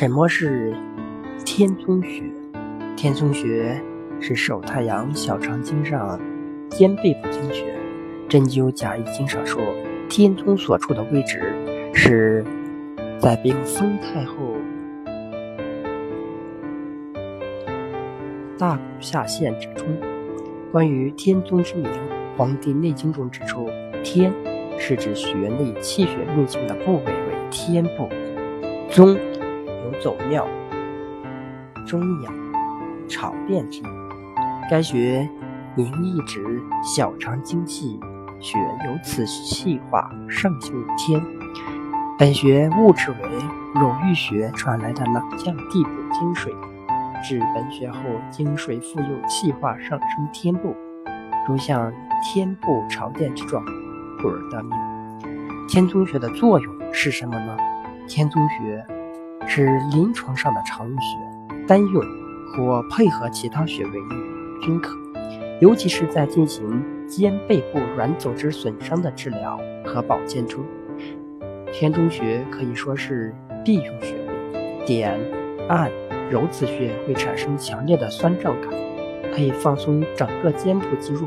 什么是天宗穴？天宗穴是手太阳小肠经上肩背部经穴。针灸甲乙经上说，天宗所处的位置是在病封太后大骨下陷之中。关于天宗之名，《黄帝内经》中指出，天是指穴内气血运行的部位为天部，宗。走庙、中养、朝殿之。该穴名意指小肠经气血由此气化上行于天。本穴物质为乳晕穴传来的冷降地部精水，至本穴后经水复又气化上升天部，如像天部朝殿之状，故而得名。天宗穴的作用是什么呢？天宗穴。是临床上的常用穴，单用或配合其他穴位用均可。尤其是在进行肩背部软组织损伤的治疗和保健中，天中穴可以说是必用穴位。点、按、揉此穴会产生强烈的酸胀感，可以放松整个肩部肌肉。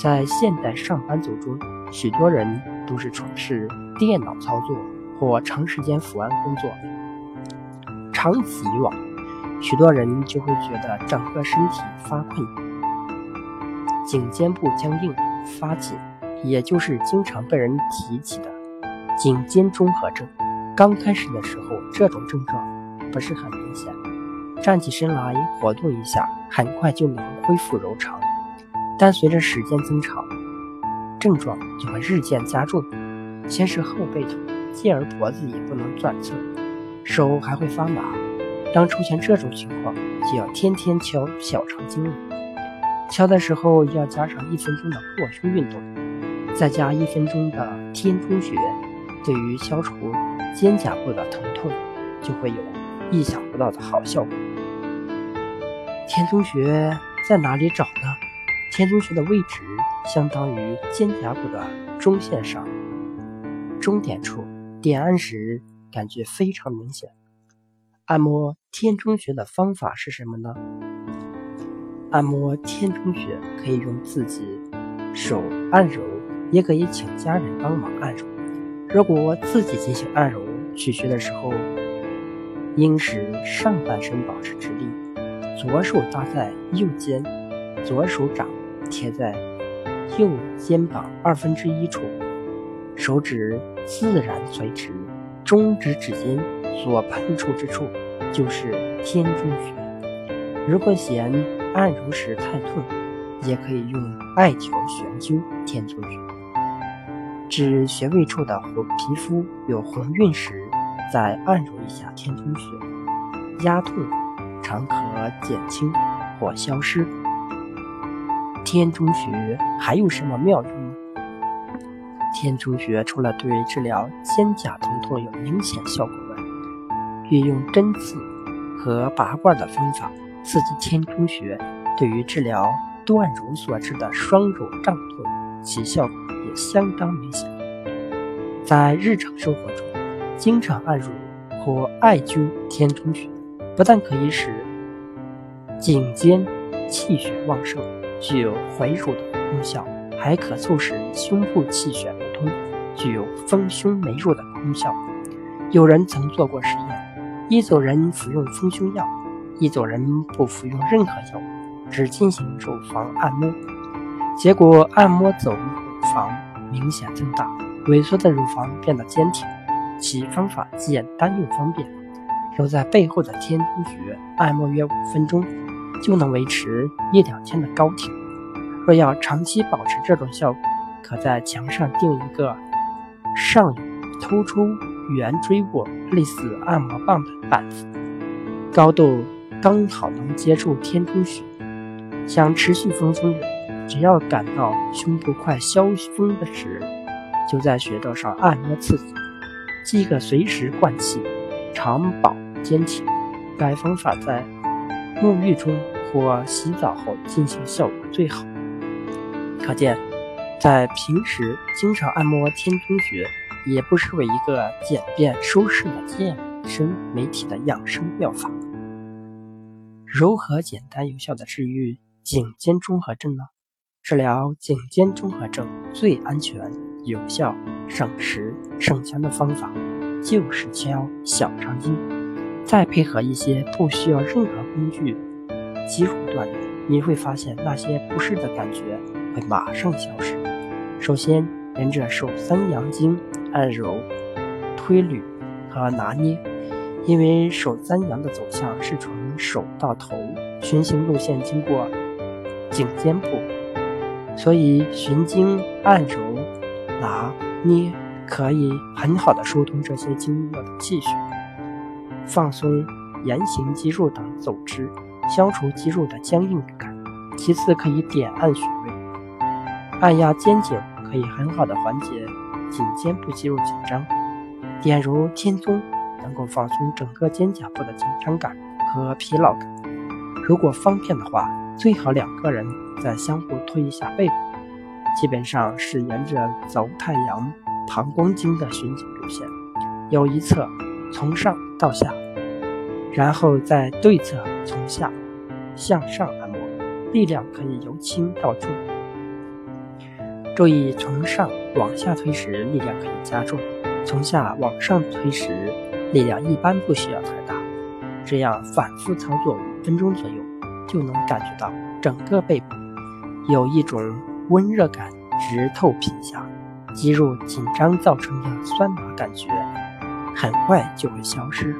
在现代上班族中，许多人都是从事电脑操作或长时间伏案工作。长此以往，许多人就会觉得整个身体发困，颈肩部僵硬发紧，也就是经常被人提起的颈肩综合症。刚开始的时候，这种症状不是很明显，站起身来活动一下，很快就能恢复柔常。但随着时间增长，症状就会日渐加重，先是后背痛，继而脖子也不能转侧。手还会发麻，当出现这种情况，就要天天敲小肠经了。敲的时候要加上一分钟的扩胸运动，再加一分钟的天中穴，对于消除肩胛部的疼痛，就会有意想不到的好效果。天中穴在哪里找呢？天中穴的位置相当于肩胛骨的中线上，中点处，点按时。感觉非常明显。按摩天中穴的方法是什么呢？按摩天中穴可以用自己手按揉，也可以请家人帮忙按揉。如果自己进行按揉取穴的时候，应使上半身保持直立，左手搭在右肩，左手掌贴在右肩膀二分之一处，手指自然垂直。中指指尖所碰触之处就是天中穴。如果嫌按揉时太痛，也可以用艾条悬灸天中穴。指穴位处的红皮肤有红晕时，再按揉一下天中穴，压痛常可减轻或消失。天中穴还有什么妙用？天中穴除了对治疗肩胛疼痛有明显效果外，运用针刺和拔罐的方法刺激天中穴，对于治疗断乳所致的双乳胀痛，其效果也相当明显。在日常生活中，经常按揉或艾灸天中穴，不但可以使颈肩气血旺盛，具有回乳的功效。还可促使胸部气血具有丰胸美乳的功效。有人曾做过实验，一组人服用丰胸药，一组人不服用任何药物，只进行乳房按摩。结果按摩走乳房明显增大，萎缩的乳房变得坚挺。其方法简单又方便，揉在背后的天突穴按摩约五分钟，就能维持一两天的高挺。若要长期保持这种效果，可在墙上钉一个上突出圆锥卧、类似按摩棒的板子，高度刚好能接触天中穴。想持续放松，只要感到胸部快消风的时，就在穴道上按摩刺激，即可随时灌气，长保坚挺。该方法在沐浴中或洗澡后进行效果最好。可见，在平时经常按摩天突穴，也不失为一个简便舒适的健身美体的养生妙法。如何简单有效的治愈颈肩综合症呢？治疗颈肩综合症最安全、有效、省时省钱的方法就是敲小肠经，再配合一些不需要任何工具肌肉锻炼，你会发现那些不适的感觉会马上消失。首先，沿着手三阳经按揉、推捋和拿捏，因为手三阳的走向是从手到头，循行路线经过颈肩部。所以，循经按揉、拿捏，可以很好的疏通这些经络的气血，放松言行肌肉等组织，消除肌肉的僵硬感。其次，可以点按穴，按压肩颈，可以很好的缓解颈肩部肌肉紧张。点揉天宗，能够放松整个肩胛部的紧张感和疲劳感。如果方便的话，最好两个人。再相互推一下背部，基本上是沿着走太阳膀胱经的循经路线，有一侧从上到下，然后在对侧从下向上按摩，力量可以由轻到重。注意从上往下推时力量可以加重，从下往上推时力量一般不需要太大。这样反复操作五分钟左右，就能感觉到整个背部。有一种温热感直透皮下，肌肉紧张造成的酸麻感觉，很快就会消失。